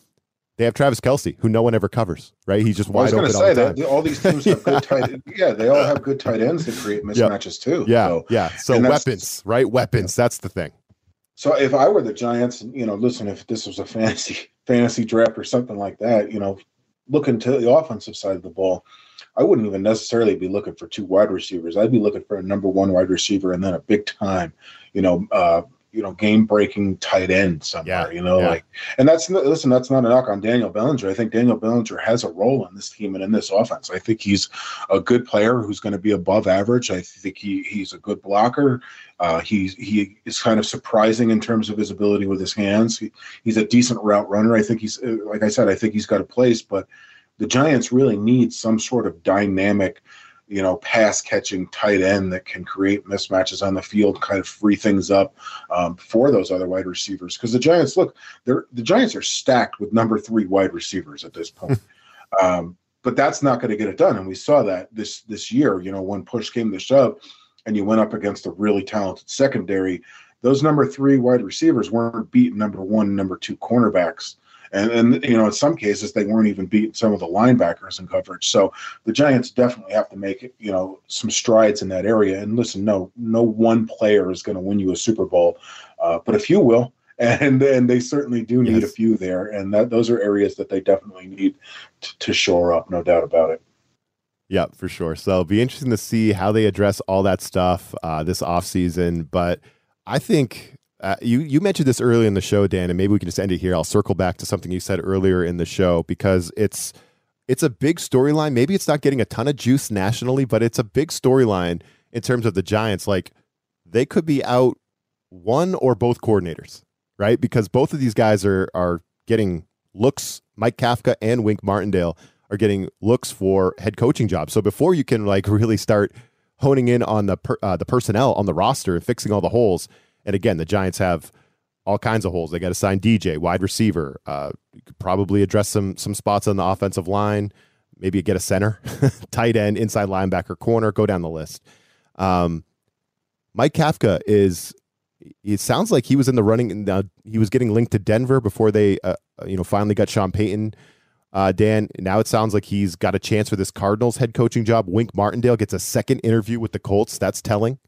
they have Travis Kelce, who no one ever covers, right? He's just wide open. I was going to say that all these teams have good tight. [laughs] yeah, they all have good tight ends to create mismatches too. Yeah, so, yeah. So weapons, right? Weapons. Yeah. That's the thing. So if I were the Giants, you know, listen, if this was a fantasy [laughs] fantasy draft or something like that, you know, looking to the offensive side of the ball, I wouldn't even necessarily be looking for two wide receivers. I'd be looking for a number one wide receiver and then a big time, you know, uh, you know game breaking tight end somewhere. Yeah, you know, yeah. like and that's listen, that's not a knock on Daniel Bellinger. I think Daniel Bellinger has a role in this team and in this offense. I think he's a good player who's going to be above average. I think he he's a good blocker. Uh, he's he is kind of surprising in terms of his ability with his hands. He, he's a decent route runner. I think he's uh, like I said. I think he's got a place, but the Giants really need some sort of dynamic you know, pass catching tight end that can create mismatches on the field, kind of free things up um, for those other wide receivers. Because the Giants, look, they're the Giants are stacked with number three wide receivers at this point. [laughs] um, but that's not going to get it done, and we saw that this this year. You know, when push came to shove, and you went up against a really talented secondary, those number three wide receivers weren't beating number one, number two cornerbacks and and you know in some cases they weren't even beating some of the linebackers in coverage. So the Giants definitely have to make you know some strides in that area. And listen, no no one player is going to win you a Super Bowl, uh, but a few will. [laughs] And and they certainly do need yes. a few there, and that those are areas that they definitely need t- to shore up, no doubt about it. Yeah, for sure. So it'll be interesting to see how they address all that stuff uh, this offseason. But I think uh, you you mentioned this earlier in the show, Dan, and maybe we can just end it here. I'll circle back to something you said earlier in the show because it's it's a big storyline. Maybe it's not getting a ton of juice nationally, but it's a big storyline in terms of the Giants. Like they could be out one or both coordinators, right? Because both of these guys are are getting looks. Mike Kafka and Wink Martindale are getting looks for head coaching jobs. So before you can like [laughs] really start honing in on the per, uh, the personnel on the roster and fixing all the holes, and again, the Giants have all kinds of holes. They got to sign DJ, wide receiver. Uh, probably address some some spots on the offensive line. Maybe get a center, [laughs] tight end, inside linebacker, corner. Go down the list. Um, Mike Kafka is. It sounds like he was in the running. He was getting linked to Denver before they, uh, uh, you know, finally got Sean Payton. Uh, Dan, now it sounds like he's got a chance for this Cardinals head coaching job. Wink Martindale gets a second interview with the Colts. That's telling.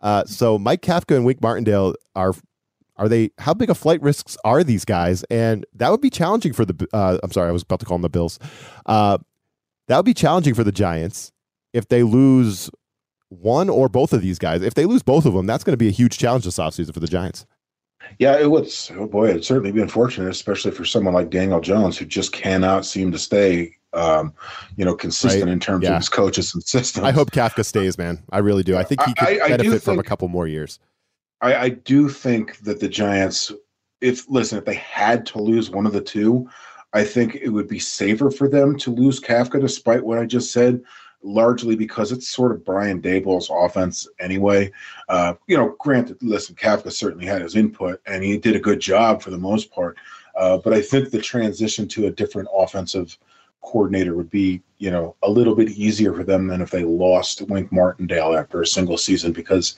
Uh, so Mike Kafka and Wink Martindale are are they? How big of flight risks are these guys? And that would be challenging for the. Uh, I'm sorry, I was about to call them the Bills. Uh, that would be challenging for the Giants if they lose one or both of these guys. If they lose both of them, that's going to be a huge challenge this offseason for the Giants. Yeah, it would. Oh boy, it'd certainly be unfortunate, especially for someone like Daniel Jones, who just cannot seem to stay, um, you know, consistent right? in terms yeah. of his coaches and [laughs] systems. I hope Kafka stays, man. I really do. I think he could I, I benefit from a couple more years. I, I do think that the Giants, if listen, if they had to lose one of the two, I think it would be safer for them to lose Kafka, despite what I just said, largely because it's sort of Brian Daboll's offense anyway. Uh, you know, granted, listen, Kafka certainly had his input and he did a good job for the most part. Uh, but I think the transition to a different offensive coordinator would be, you know, a little bit easier for them than if they lost Wink Martindale after a single season because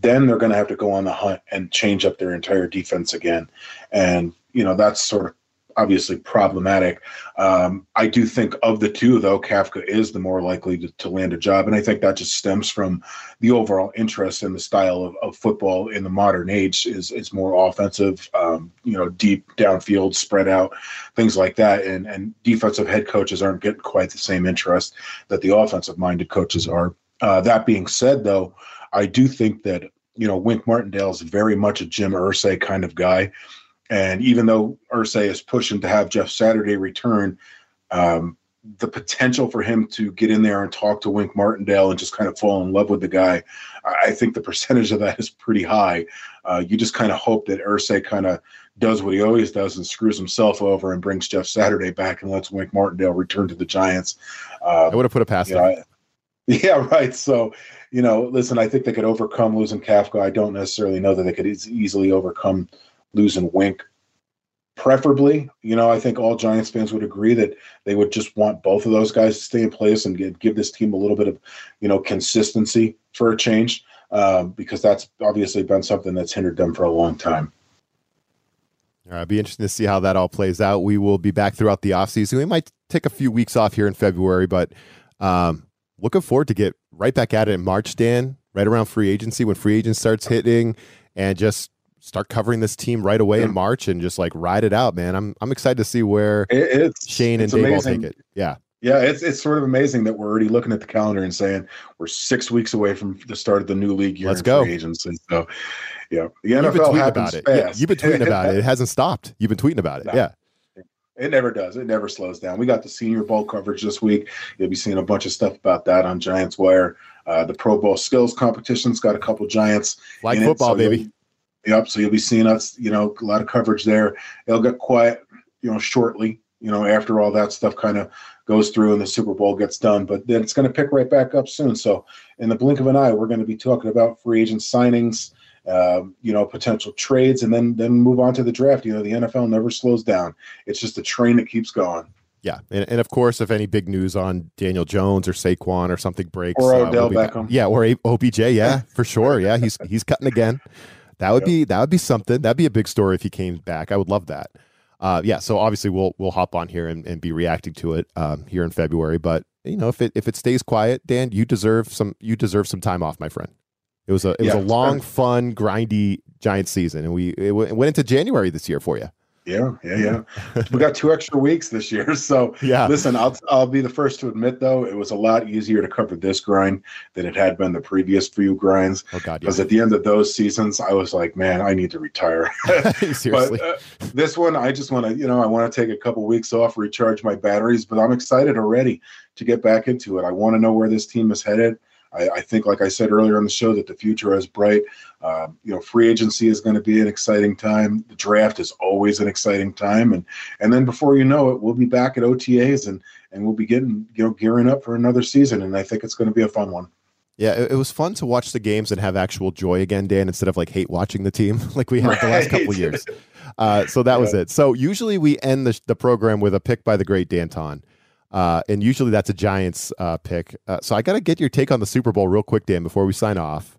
then they're going to have to go on the hunt and change up their entire defense again. And, you know, that's sort of obviously problematic. Um, I do think of the two, though, Kafka is the more likely to, to, land a job. And I think that just stems from the overall interest in the style of, of football in the modern age is, is more offensive, um, you know, deep downfield, spread out, things like that. And, and defensive head coaches aren't getting quite the same interest that the offensive minded coaches are. Uh, that being said, though, I do think that you know Wink Martindale is very much a Jim Irsay kind of guy, and even though Irsay is pushing to have Jeff Saturday return, um, the potential for him to get in there and talk to Wink Martindale and just kind of fall in love with the guy, I think the [laughs] percentage of that is pretty high. Uh, you just kind of hope that Irsay kind of does what he always does and screws himself over and brings Jeff Saturday back and lets Wink Martindale return to the Giants. Uh, I would have put a pass. You yeah, right. So you know, listen, I think they could overcome losing Kafka. I don't necessarily know that they could easily overcome losing Wink. Preferably, you know, I think all Giants fans would agree that they would just want both of those guys to stay in place and give, give this team a little bit of, you know, consistency for a change, um, because that's obviously been something that's hindered them for a long time. All right, it'll be interesting to see how that all plays out. We will be back throughout the offseason. We might take a few weeks off here in February, but um, looking forward to get right back at it in March, Dan, right around free agency when free agent starts hitting and just start covering this team right away yeah. in March and just like ride it out, man. I'm I'm excited to see where it, it's Schoen it's and Dave all take it. Yeah. Yeah, it's it's sort of amazing that we're already looking at the calendar and saying we're six weeks away from the start of the new league year. Let's go. Agency. So, yeah, the NFL happens about it. fast. You've been tweeting about it. It hasn't stopped. You've been tweeting about it. No. Yeah. It never does. It never slows down. We got the Senior Bowl coverage this week. You'll be seeing a bunch of stuff about that on Giants Wire. Uh, the Pro Bowl skills competition's got a couple Giants. Like football, so baby. Yep. So you'll be seeing us. You know, a lot of coverage there. It'll get quiet. You know, shortly. You know, after all that stuff kind of goes through and the Super Bowl gets done, but then it's going to pick right back up soon. So in the blink of an eye, we're going to be talking about free agent signings uh, you know, potential trades, and then then move on to the draft. You know, the NFL never slows down. It's just a train that keeps going. Yeah, and, and of course, if any big news on Daniel Jones or Saquon or something breaks, or Odell uh, we'll Beckham, yeah, or OBJ, yeah, for sure, yeah, he's he's cutting again. That would yep. be that would be something. That'd be a big story if he came back. I would love that. Uh, yeah, so obviously we'll we'll hop on here and, and be reacting to it um, here in February. But you know, if it if it stays quiet, Dan, you deserve some you deserve some time off, my friend. It was a it yeah, was a long, fun, grindy Giant season, and we it went into January this year for you. Yeah, yeah, yeah. [laughs] we got two extra weeks this year, [laughs] so yeah. Listen, I'll I'll be the first to admit though it was a lot easier to cover this grind than it had been the previous few grinds. Oh God, because yeah. at the end of those seasons, I was like, man, I need to retire. Seriously, [laughs] but, uh, this one, I just want to, you know, I want to take a couple weeks off, recharge my batteries, but I'm excited already to get back into it. I want to know where this team is headed. I, I, think, like I said earlier on the show, that the future is bright. Uh, you know, free agency is going to be an exciting time. The draft is always an exciting time, and and then before you know it, we'll be back at OTAs and and we'll be getting you know gearing up for another season, and I think it's going to be a fun one. Yeah, it, it, was fun to watch the games and have actual joy again, Dan, instead of like hate watching the team [laughs] like we had right. the last couple years. Uh, so that yeah. was it. So usually we end the, the program with a pick by the great Dan Benton. Uh, and usually that's a Giants uh, pick. Uh, so I got to get your take on the Super Bowl real quick, Dan, before we sign off.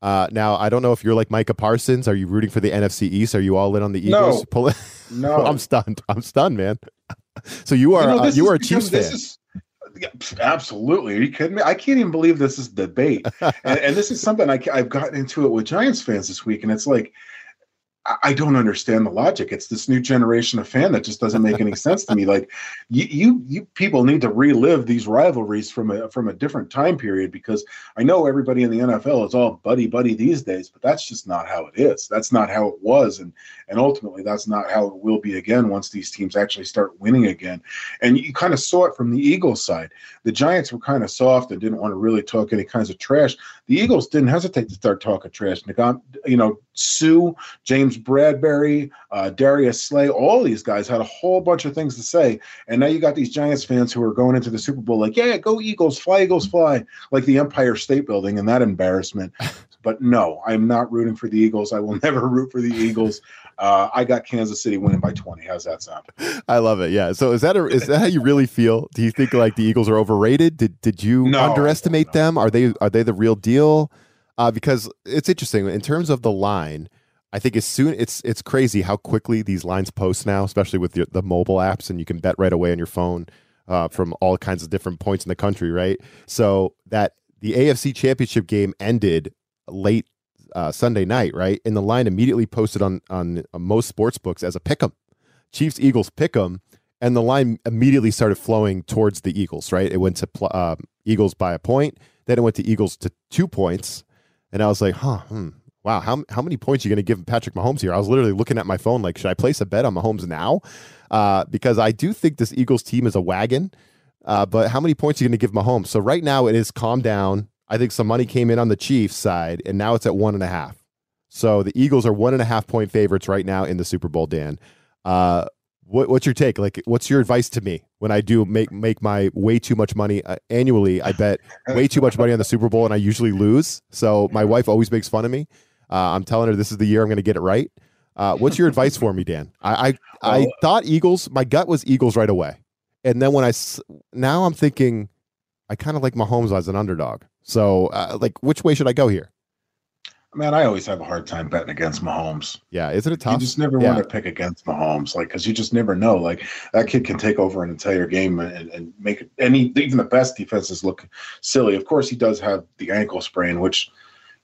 Uh, now I don't know if you're like Micah Parsons. Are you rooting for the NFC East? Are you all in on the Eagles? [laughs] No, no. [laughs] I'm stunned. I'm stunned, man. [laughs] so you are you, know, uh, you are a Chiefs fan. Is, absolutely. Are you kidding me? I can't even believe this is debate. and, and, this is something I, I've gotten into it with Giants fans this week, and it's like I don't understand the logic. It's this new generation of fan that just doesn't make any sense to me. [laughs] Like you, you, you people need to relive these rivalries from a from a different time period because I know everybody in the NFL is all buddy buddy these days, but that's just not how it is. That's not how it was, and and ultimately that's not how it will be again once these teams actually start winning again. And you kind of saw it from the Eagles side. The Giants were kind of soft and didn't want to really talk any kinds of trash. The Eagles didn't hesitate to start talking trash. You know, Suh, James Bradberry, uh, Darius Slay, all these guys had a whole bunch of things to say. And now you got these Giants fans who are going into the Super Bowl like, yeah, go Eagles, fly Eagles, fly, like the Empire State Building and that embarrassment. [laughs] but no, I'm not rooting for the Eagles. I will never root for the Eagles. Uh, I got Kansas City winning by 20. How's that sound? I love it. Yeah. So is that a, is that how you really feel? Do you think like the Eagles are overrated? Did did you no, underestimate them? Are they are they the real deal? Uh, because it's interesting in terms of the line. I think as soon it's it's crazy how quickly these lines post now, especially with the, the mobile apps, and you can bet right away on your phone uh, from all kinds of different points in the country, right? So that the AFC Championship game ended late uh, Sunday night, right? And the line immediately posted on on uh, most sports books as a pick 'em, Chiefs Eagles pick 'em, and the line immediately started flowing towards the Eagles, right? It went to pl- uh, Eagles by a point, then it went to Eagles to two points, and I was like, huh, hmm, wow, how how many points are you going to give Patrick Mahomes here? I was literally looking at my phone like, should I place a bet on Mahomes now? Uh, because I do think this Eagles team is a wagon. Uh, but how many points are you going to give Mahomes? So right now it is calmed down. I think some money came in on the Chiefs side, and now it's at one and a half. So the Eagles are one and a half point favorites right now in the Super Bowl. Dan, uh, what, what's your take? Like, what's your advice to me when I do make make my way too much money uh, annually? I bet way too much money on the Super Bowl, and I usually lose. So my wife always makes fun of me. Uh, I'm telling her this is the year I'm going to get it right. Uh, what's your advice for me, Dan? I I, I thought Eagles. My gut was Eagles right away, and then when I now I'm thinking I kind of like Mahomes as an underdog. So, uh, like, which way should I go here? Man, I always have a hard time betting against Mahomes. Yeah, is it a tough? You just never yeah. want to pick against Mahomes, like because you just never know. Like that kid can take over an entire game and, and make it, any even the best defenses look silly. Of course, he does have the ankle sprain, which,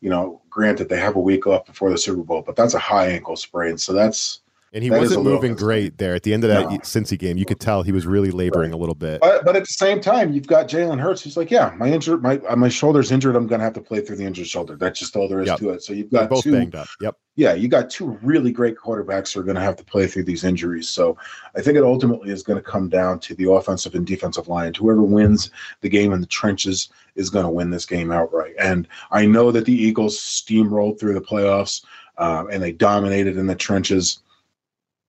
you know, granted they have a week off before the Super Bowl, but that's a high ankle sprain, so that's and he that wasn't moving great there at the end of that no. Cincy game. You could tell he was really laboring right. a little bit. But, but, at the same time, you've got Jalen Hurts. He's like, yeah, my injured, my uh, my shoulder's injured. I'm going to have to play through the injured shoulder. That's just all there is yep. to it. So you've got They're both two, banged up. Yep. Yeah, you got two really great quarterbacks who are going to have to play through these injuries. So I think it ultimately is going to come down to the offensive and defensive line. Whoever wins the game in the trenches is going to win this game outright. And I know that the Eagles steamrolled through the playoffs uh, and they dominated in the trenches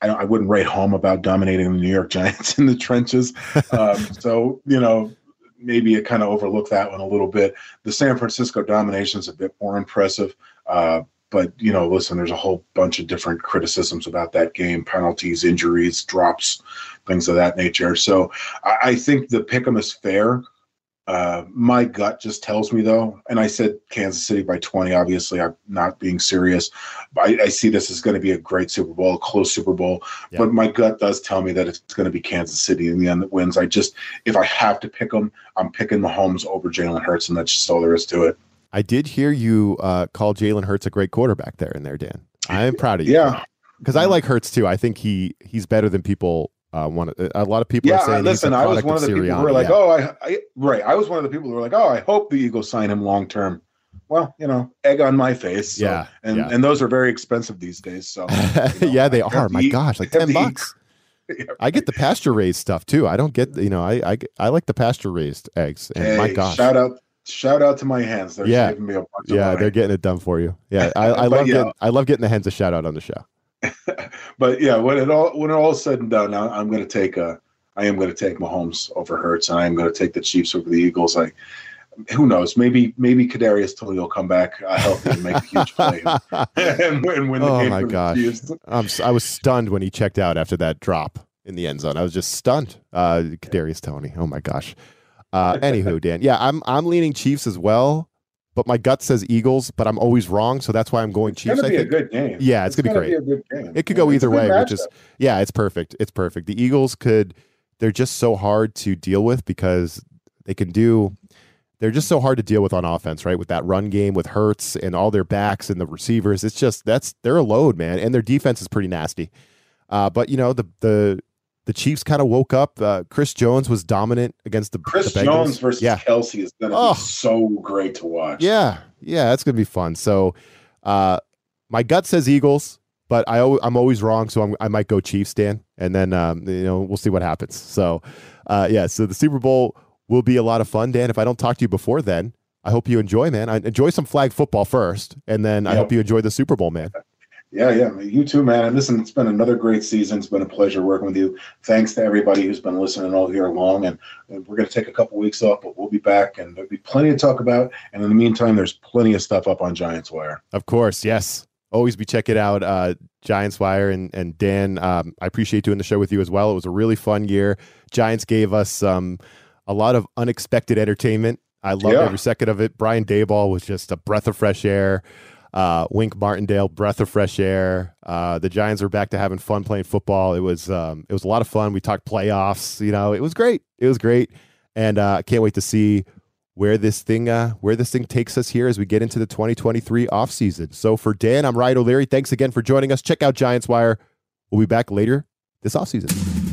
I, I wouldn't write home about dominating the New York Giants [laughs] in the trenches. Um, [laughs] so, you know, maybe it kind of overlook that one a little bit. The San Francisco domination is a bit more impressive. Uh, but you know, listen, there's a whole bunch of different criticisms about that game: penalties, injuries, drops, things of that nature. So I, I think the pick'em is fair. Uh, my gut just tells me though, and I said Kansas City by 20. Obviously, I'm not being serious. I, I see this as going to be a great Super Bowl, a close Super Bowl. Yeah. But my gut does tell me that it's going to be Kansas City in the end that wins. I just, if I have to pick them, I'm picking Mahomes over Jalen Hurts, and that's just all there is to it. I did hear you uh, call Jalen Hurts a great quarterback there in there, Dan. I am proud of you. Yeah, because I like Hurts too. I think he he's better than people uh, one a lot of people yeah, are saying listen, I was one of the Sirianni. people who were like, yeah. oh, I, I, right. I was one of the people who were like, oh, I hope the Eagles sign him long term. Well, you know, egg on my face. So, yeah, and yeah. and those are very expensive these days. So [laughs] you know, [laughs] yeah, they are. My eat, gosh, like ten bucks. [laughs] yeah, right. I get the pasture raised stuff too. I don't get you know I I, I like the pasture raised eggs. And hey, my gosh, shout out shout out to my hands. They're yeah. saving me a bunch Yeah, they're getting it done for you. Yeah, I, I love yeah. getting I love getting the hens a shout out on the show. [laughs] but yeah, when it all when it all said and done, I'm going to take a I am going to take Mahomes over Hurts, and I am going to take the Chiefs over the Eagles. I, who knows? Maybe maybe Kadarius Toney will come back uh, healthy and make a huge play and, [laughs] and win the oh game. my gosh, I'm, I was stunned when he checked out after that drop in the end zone. I was just stunned. Uh, Kadarius Toney. Oh my gosh. Uh, anywho, Dan. Yeah, I'm I'm leaning Chiefs as well, but my gut says Eagles, but I'm always wrong, so that's why I'm going It's Chiefs. I be a good game. Yeah, it's gonna be Be good game. It could go either way, which is yeah, it's perfect. It's perfect. The Eagles could they're just so hard to deal with because they can do they're just so hard to deal with on offense, right? With that run game with Hurts and all their backs and the receivers. It's just that's they're a load, man. And their defense is pretty nasty. Uh, but you know, the the the Chiefs kind of woke up. Uh, Chris Jones was dominant against the Chris the Jones versus yeah. Kelce is going to Oh. be so great to watch. Yeah, yeah, that's gonna be fun. So, uh, my gut says Eagles, but I I'm always wrong, so I'm, I might go Chiefs, Dan, and then um, you know we'll see what happens. So, uh, yeah, so the Super Bowl will be a lot of fun, Dan. If I don't talk to you before then, I hope you enjoy, man. I enjoy some flag football first, and then I hope you enjoy the Super Bowl, man. Yeah, yeah. You too, man. And listen, it's been another great season. It's been a pleasure working with you. Thanks to everybody who's been listening all year long. And, and we're going to take a couple weeks off, but we'll be back and there'll be plenty to talk about. And in the meantime, there's plenty of stuff up on Giants Wire. Of course, yes. Always be checking out uh, Giants Wire and and Dan. Um, I appreciate doing the show with you as well. It was a really fun year. Giants gave us um, a lot of unexpected entertainment. I loved Yeah. every second of it. Brian Daboll was just a breath of fresh air. Uh, Wink Martindale, breath of fresh air. Uh, the Giants are back to having fun playing football. It was um, it was a lot of fun. We talked playoffs. You know, it was great. It was great, and uh, I can't wait to see where this thing uh, where this thing takes us here as we get into the 2023 offseason. So for Dan, I'm Ryan O'Leary. Thanks again for joining us. Check out Giants Wire. We'll be back later this offseason.